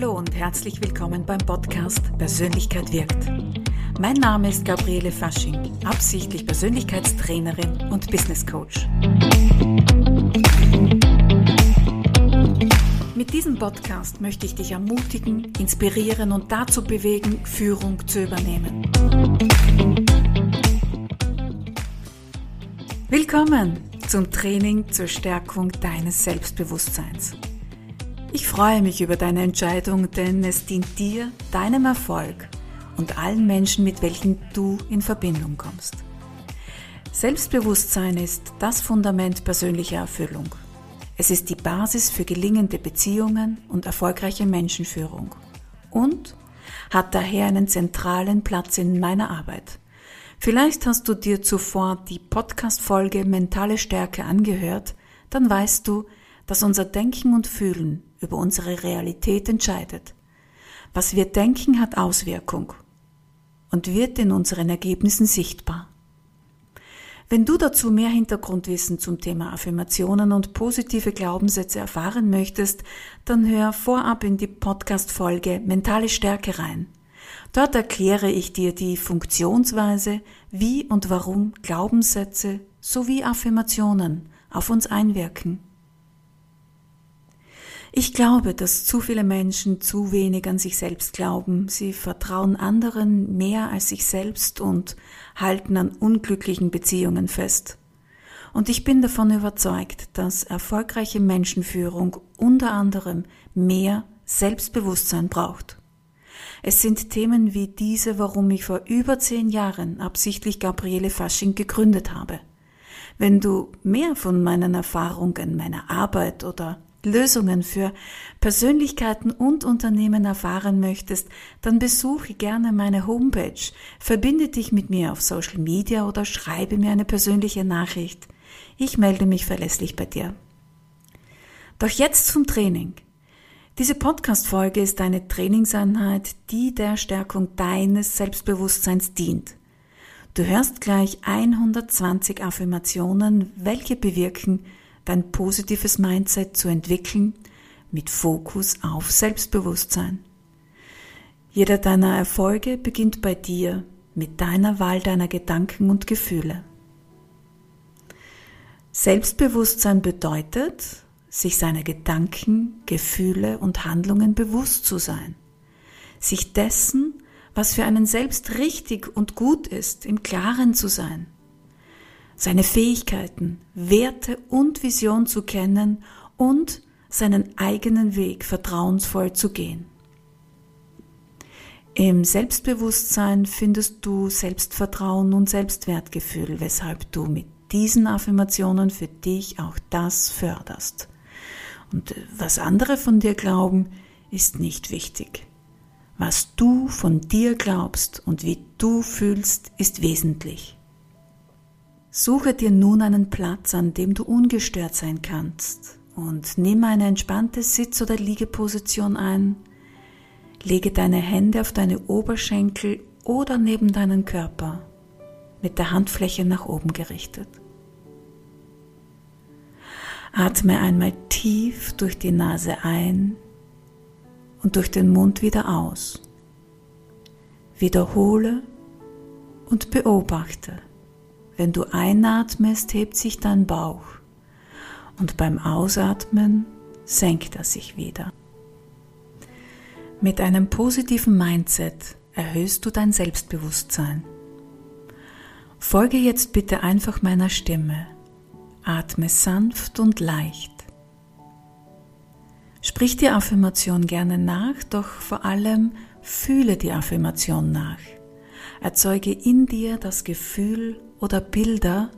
Hallo und herzlich willkommen beim Podcast Persönlichkeit wirkt. Mein Name ist Gabriele Fasching, absichtlich Persönlichkeitstrainerin und Business Coach. Mit diesem Podcast möchte ich dich ermutigen, inspirieren und dazu bewegen, Führung zu übernehmen. Willkommen zum Training zur Stärkung deines Selbstbewusstseins. Ich freue mich über deine Entscheidung, denn es dient dir, deinem Erfolg und allen Menschen, mit welchen du in Verbindung kommst. Selbstbewusstsein ist das Fundament persönlicher Erfüllung. Es ist die Basis für gelingende Beziehungen und erfolgreiche Menschenführung und hat daher einen zentralen Platz in meiner Arbeit. Vielleicht hast du dir zuvor die Podcast-Folge Mentale Stärke angehört, dann weißt du, dass unser Denken und Fühlen über unsere Realität entscheidet. Was wir denken, hat Auswirkung und wird in unseren Ergebnissen sichtbar. Wenn du dazu mehr Hintergrundwissen zum Thema Affirmationen und positive Glaubenssätze erfahren möchtest, dann hör vorab in die Podcast-Folge Mentale Stärke rein. Dort erkläre ich dir die Funktionsweise, wie und warum Glaubenssätze sowie Affirmationen auf uns einwirken. Ich glaube, dass zu viele Menschen zu wenig an sich selbst glauben. Sie vertrauen anderen mehr als sich selbst und halten an unglücklichen Beziehungen fest. Und ich bin davon überzeugt, dass erfolgreiche Menschenführung unter anderem mehr Selbstbewusstsein braucht. Es sind Themen wie diese, warum ich vor über zehn Jahren absichtlich Gabriele Fasching gegründet habe. Wenn du mehr von meinen Erfahrungen, meiner Arbeit oder Lösungen für Persönlichkeiten und Unternehmen erfahren möchtest, dann besuche gerne meine Homepage, verbinde dich mit mir auf Social Media oder schreibe mir eine persönliche Nachricht. Ich melde mich verlässlich bei dir. Doch jetzt zum Training. Diese Podcast-Folge ist eine Trainingseinheit, die der Stärkung deines Selbstbewusstseins dient. Du hörst gleich 120 Affirmationen, welche bewirken, dein positives Mindset zu entwickeln mit Fokus auf Selbstbewusstsein. Jeder deiner Erfolge beginnt bei dir mit deiner Wahl deiner Gedanken und Gefühle. Selbstbewusstsein bedeutet, sich seiner Gedanken, Gefühle und Handlungen bewusst zu sein, sich dessen, was für einen selbst richtig und gut ist, im Klaren zu sein seine Fähigkeiten, Werte und Vision zu kennen und seinen eigenen Weg vertrauensvoll zu gehen. Im Selbstbewusstsein findest du Selbstvertrauen und Selbstwertgefühl, weshalb du mit diesen Affirmationen für dich auch das förderst. Und was andere von dir glauben, ist nicht wichtig. Was du von dir glaubst und wie du fühlst, ist wesentlich. Suche dir nun einen Platz, an dem du ungestört sein kannst und nimm eine entspannte Sitz- oder Liegeposition ein. Lege deine Hände auf deine Oberschenkel oder neben deinen Körper mit der Handfläche nach oben gerichtet. Atme einmal tief durch die Nase ein und durch den Mund wieder aus. Wiederhole und beobachte. Wenn du einatmest, hebt sich dein Bauch und beim Ausatmen senkt er sich wieder. Mit einem positiven Mindset erhöhst du dein Selbstbewusstsein. Folge jetzt bitte einfach meiner Stimme. Atme sanft und leicht. Sprich die Affirmation gerne nach, doch vor allem fühle die Affirmation nach. Erzeuge in dir das Gefühl oder Bilder,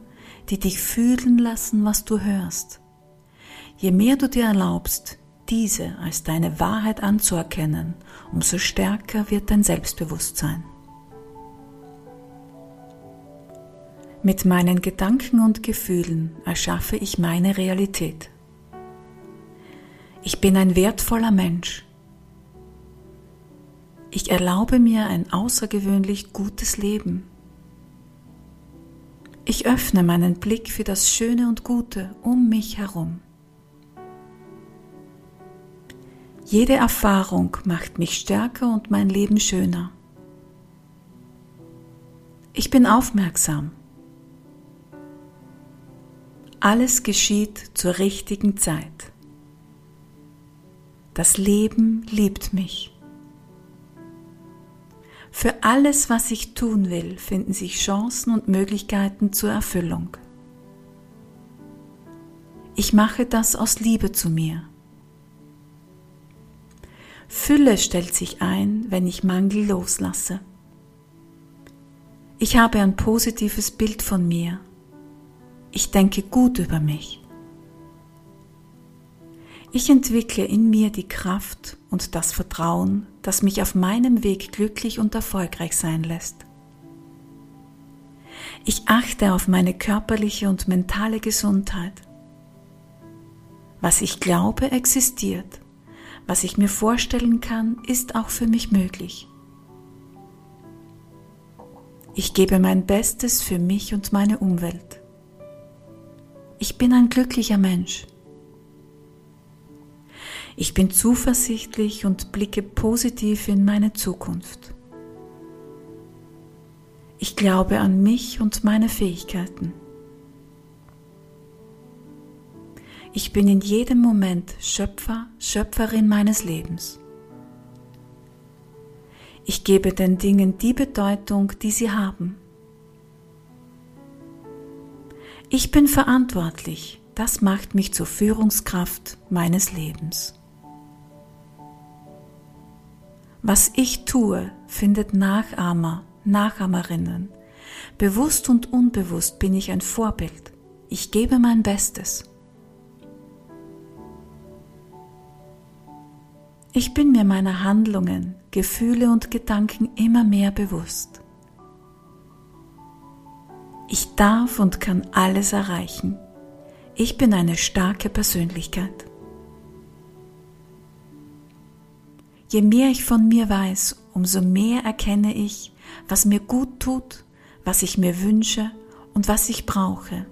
die dich fühlen lassen, was du hörst. Je mehr du dir erlaubst, diese als deine Wahrheit anzuerkennen, umso stärker wird dein Selbstbewusstsein. Mit meinen Gedanken und Gefühlen erschaffe ich meine Realität. Ich bin ein wertvoller Mensch. Ich erlaube mir ein außergewöhnlich gutes Leben. Ich öffne meinen Blick für das Schöne und Gute um mich herum. Jede Erfahrung macht mich stärker und mein Leben schöner. Ich bin aufmerksam. Alles geschieht zur richtigen Zeit. Das Leben liebt mich. Für alles, was ich tun will, finden sich Chancen und Möglichkeiten zur Erfüllung. Ich mache das aus Liebe zu mir. Fülle stellt sich ein, wenn ich Mangel loslasse. Ich habe ein positives Bild von mir. Ich denke gut über mich. Ich entwickle in mir die Kraft und das Vertrauen, das mich auf meinem Weg glücklich und erfolgreich sein lässt. Ich achte auf meine körperliche und mentale Gesundheit. Was ich glaube, existiert. Was ich mir vorstellen kann, ist auch für mich möglich. Ich gebe mein Bestes für mich und meine Umwelt. Ich bin ein glücklicher Mensch. Ich bin zuversichtlich und blicke positiv in meine Zukunft. Ich glaube an mich und meine Fähigkeiten. Ich bin in jedem Moment Schöpfer, Schöpferin meines Lebens. Ich gebe den Dingen die Bedeutung, die sie haben. Ich bin verantwortlich, das macht mich zur Führungskraft meines Lebens. Was ich tue, findet Nachahmer, Nachahmerinnen. Bewusst und unbewusst bin ich ein Vorbild. Ich gebe mein Bestes. Ich bin mir meiner Handlungen, Gefühle und Gedanken immer mehr bewusst. Ich darf und kann alles erreichen. Ich bin eine starke Persönlichkeit. Je mehr ich von mir weiß, umso mehr erkenne ich, was mir gut tut, was ich mir wünsche und was ich brauche.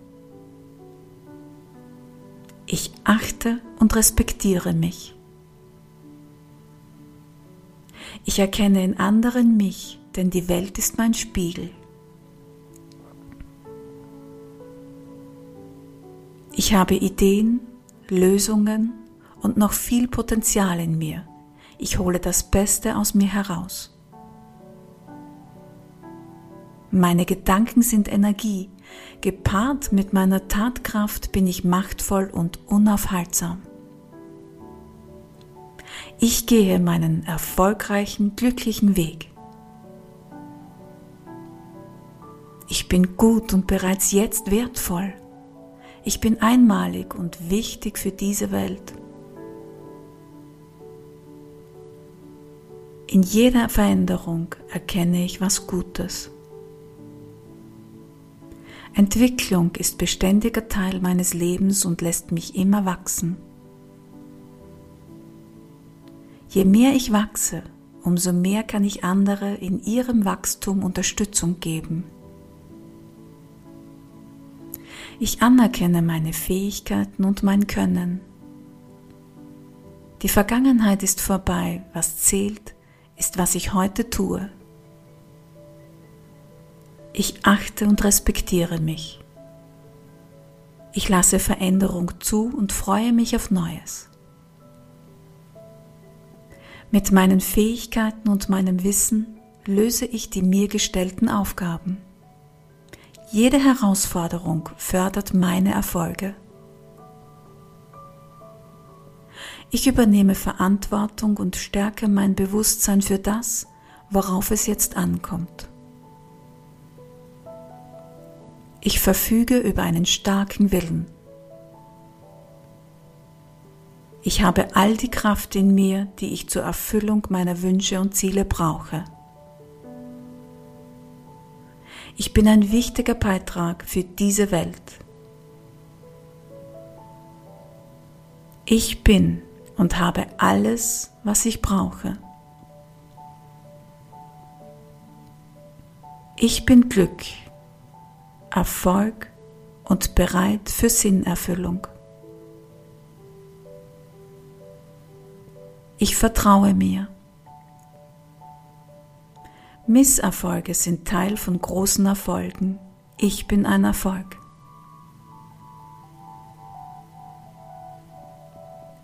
Ich achte und respektiere mich. Ich erkenne in anderen mich, denn die Welt ist mein Spiegel. Ich habe Ideen, Lösungen und noch viel Potenzial in mir. Ich hole das Beste aus mir heraus. Meine Gedanken sind Energie. Gepaart mit meiner Tatkraft bin ich machtvoll und unaufhaltsam. Ich gehe meinen erfolgreichen, glücklichen Weg. Ich bin gut und bereits jetzt wertvoll. Ich bin einmalig und wichtig für diese Welt. In jeder Veränderung erkenne ich was Gutes. Entwicklung ist beständiger Teil meines Lebens und lässt mich immer wachsen. Je mehr ich wachse, umso mehr kann ich andere in ihrem Wachstum Unterstützung geben. Ich anerkenne meine Fähigkeiten und mein Können. Die Vergangenheit ist vorbei, was zählt, ist, was ich heute tue. Ich achte und respektiere mich. Ich lasse Veränderung zu und freue mich auf Neues. Mit meinen Fähigkeiten und meinem Wissen löse ich die mir gestellten Aufgaben. Jede Herausforderung fördert meine Erfolge. Ich übernehme Verantwortung und stärke mein Bewusstsein für das, worauf es jetzt ankommt. Ich verfüge über einen starken Willen. Ich habe all die Kraft in mir, die ich zur Erfüllung meiner Wünsche und Ziele brauche. Ich bin ein wichtiger Beitrag für diese Welt. Ich bin und habe alles, was ich brauche. Ich bin Glück, Erfolg und bereit für Sinnerfüllung. Ich vertraue mir. Misserfolge sind Teil von großen Erfolgen. Ich bin ein Erfolg.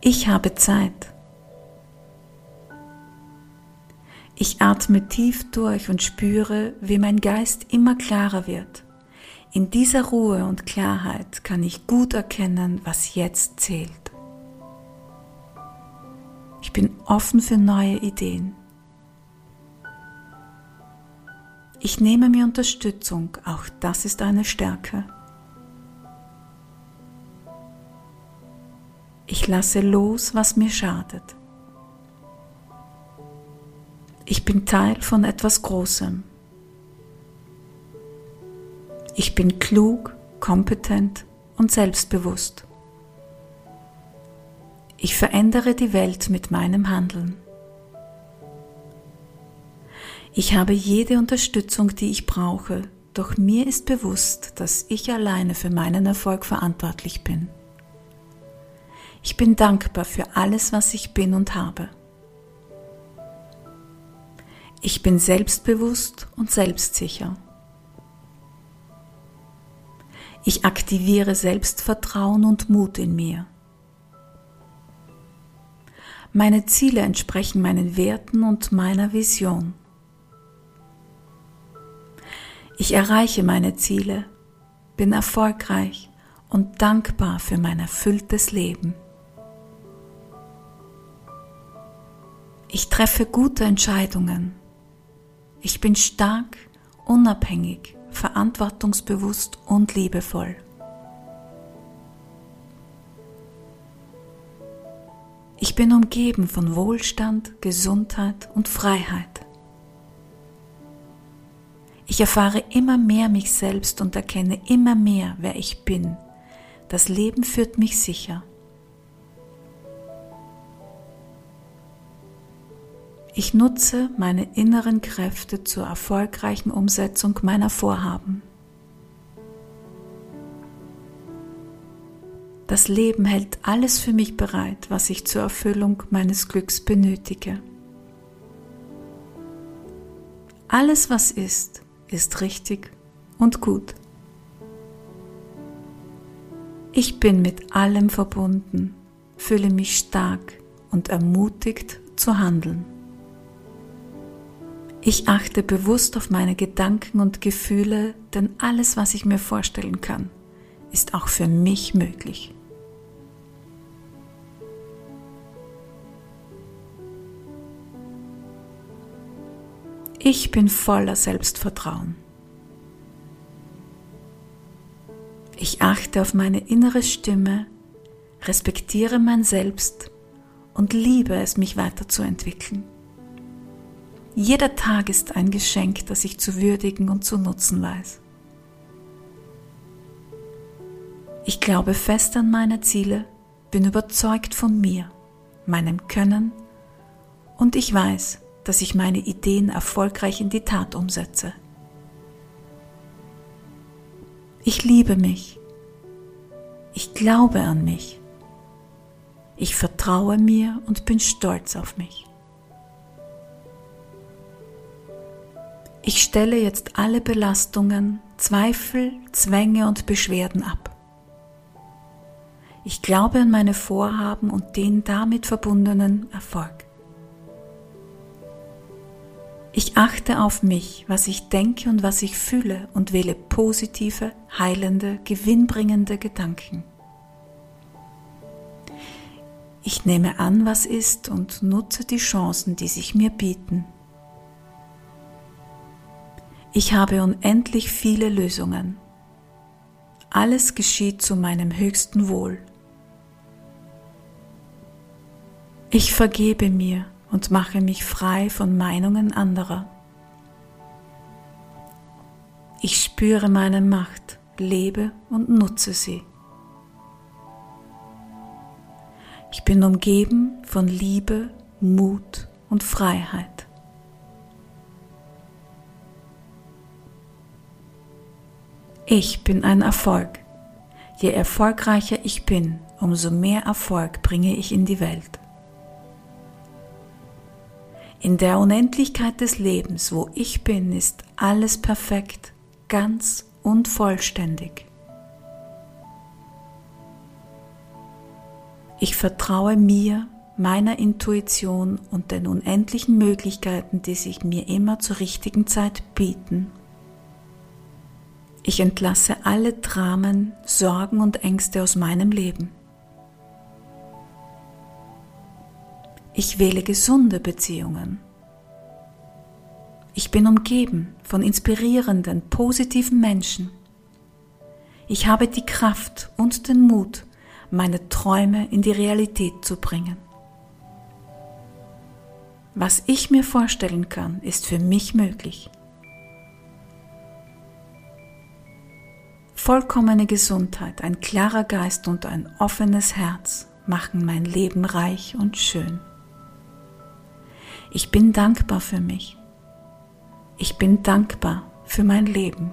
Ich habe Zeit. Ich atme tief durch und spüre, wie mein Geist immer klarer wird. In dieser Ruhe und Klarheit kann ich gut erkennen, was jetzt zählt. Ich bin offen für neue Ideen. Ich nehme mir Unterstützung, auch das ist eine Stärke. Ich lasse los, was mir schadet. Ich bin Teil von etwas Großem. Ich bin klug, kompetent und selbstbewusst. Ich verändere die Welt mit meinem Handeln. Ich habe jede Unterstützung, die ich brauche, doch mir ist bewusst, dass ich alleine für meinen Erfolg verantwortlich bin. Ich bin dankbar für alles, was ich bin und habe. Ich bin selbstbewusst und selbstsicher. Ich aktiviere Selbstvertrauen und Mut in mir. Meine Ziele entsprechen meinen Werten und meiner Vision. Ich erreiche meine Ziele, bin erfolgreich und dankbar für mein erfülltes Leben. Ich treffe gute Entscheidungen. Ich bin stark, unabhängig verantwortungsbewusst und liebevoll. Ich bin umgeben von Wohlstand, Gesundheit und Freiheit. Ich erfahre immer mehr mich selbst und erkenne immer mehr, wer ich bin. Das Leben führt mich sicher. Ich nutze meine inneren Kräfte zur erfolgreichen Umsetzung meiner Vorhaben. Das Leben hält alles für mich bereit, was ich zur Erfüllung meines Glücks benötige. Alles, was ist, ist richtig und gut. Ich bin mit allem verbunden, fühle mich stark und ermutigt zu handeln. Ich achte bewusst auf meine Gedanken und Gefühle, denn alles, was ich mir vorstellen kann, ist auch für mich möglich. Ich bin voller Selbstvertrauen. Ich achte auf meine innere Stimme, respektiere mein Selbst und liebe es, mich weiterzuentwickeln. Jeder Tag ist ein Geschenk, das ich zu würdigen und zu nutzen weiß. Ich glaube fest an meine Ziele, bin überzeugt von mir, meinem Können und ich weiß, dass ich meine Ideen erfolgreich in die Tat umsetze. Ich liebe mich. Ich glaube an mich. Ich vertraue mir und bin stolz auf mich. Ich stelle jetzt alle Belastungen, Zweifel, Zwänge und Beschwerden ab. Ich glaube an meine Vorhaben und den damit verbundenen Erfolg. Ich achte auf mich, was ich denke und was ich fühle und wähle positive, heilende, gewinnbringende Gedanken. Ich nehme an, was ist und nutze die Chancen, die sich mir bieten. Ich habe unendlich viele Lösungen. Alles geschieht zu meinem höchsten Wohl. Ich vergebe mir und mache mich frei von Meinungen anderer. Ich spüre meine Macht, lebe und nutze sie. Ich bin umgeben von Liebe, Mut und Freiheit. Ich bin ein Erfolg. Je erfolgreicher ich bin, umso mehr Erfolg bringe ich in die Welt. In der Unendlichkeit des Lebens, wo ich bin, ist alles perfekt, ganz und vollständig. Ich vertraue mir, meiner Intuition und den unendlichen Möglichkeiten, die sich mir immer zur richtigen Zeit bieten. Ich entlasse alle Dramen, Sorgen und Ängste aus meinem Leben. Ich wähle gesunde Beziehungen. Ich bin umgeben von inspirierenden, positiven Menschen. Ich habe die Kraft und den Mut, meine Träume in die Realität zu bringen. Was ich mir vorstellen kann, ist für mich möglich. Vollkommene Gesundheit, ein klarer Geist und ein offenes Herz machen mein Leben reich und schön. Ich bin dankbar für mich. Ich bin dankbar für mein Leben.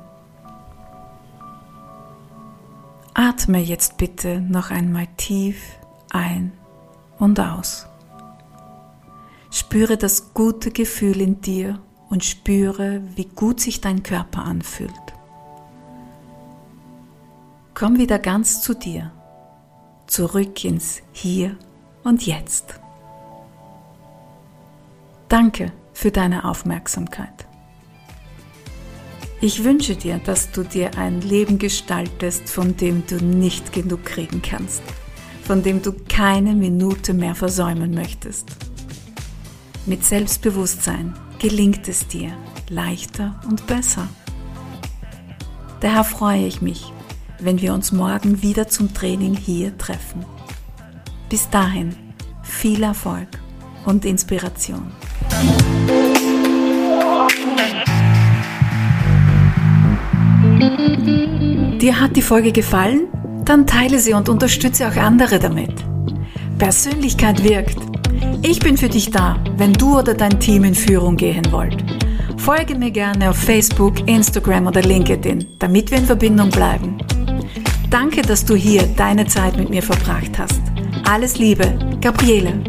Atme jetzt bitte noch einmal tief ein und aus. Spüre das gute Gefühl in dir und spüre, wie gut sich dein Körper anfühlt. Komm wieder ganz zu dir, zurück ins Hier und Jetzt. Danke für deine Aufmerksamkeit. Ich wünsche dir, dass du dir ein Leben gestaltest, von dem du nicht genug kriegen kannst, von dem du keine Minute mehr versäumen möchtest. Mit Selbstbewusstsein gelingt es dir leichter und besser. Daher freue ich mich, wenn wir uns morgen wieder zum Training hier treffen. Bis dahin viel Erfolg und Inspiration. Dir hat die Folge gefallen? Dann teile sie und unterstütze auch andere damit. Persönlichkeit wirkt. Ich bin für dich da, wenn du oder dein Team in Führung gehen wollt. Folge mir gerne auf Facebook, Instagram oder LinkedIn, damit wir in Verbindung bleiben. Danke, dass du hier deine Zeit mit mir verbracht hast. Alles Liebe, Gabriele.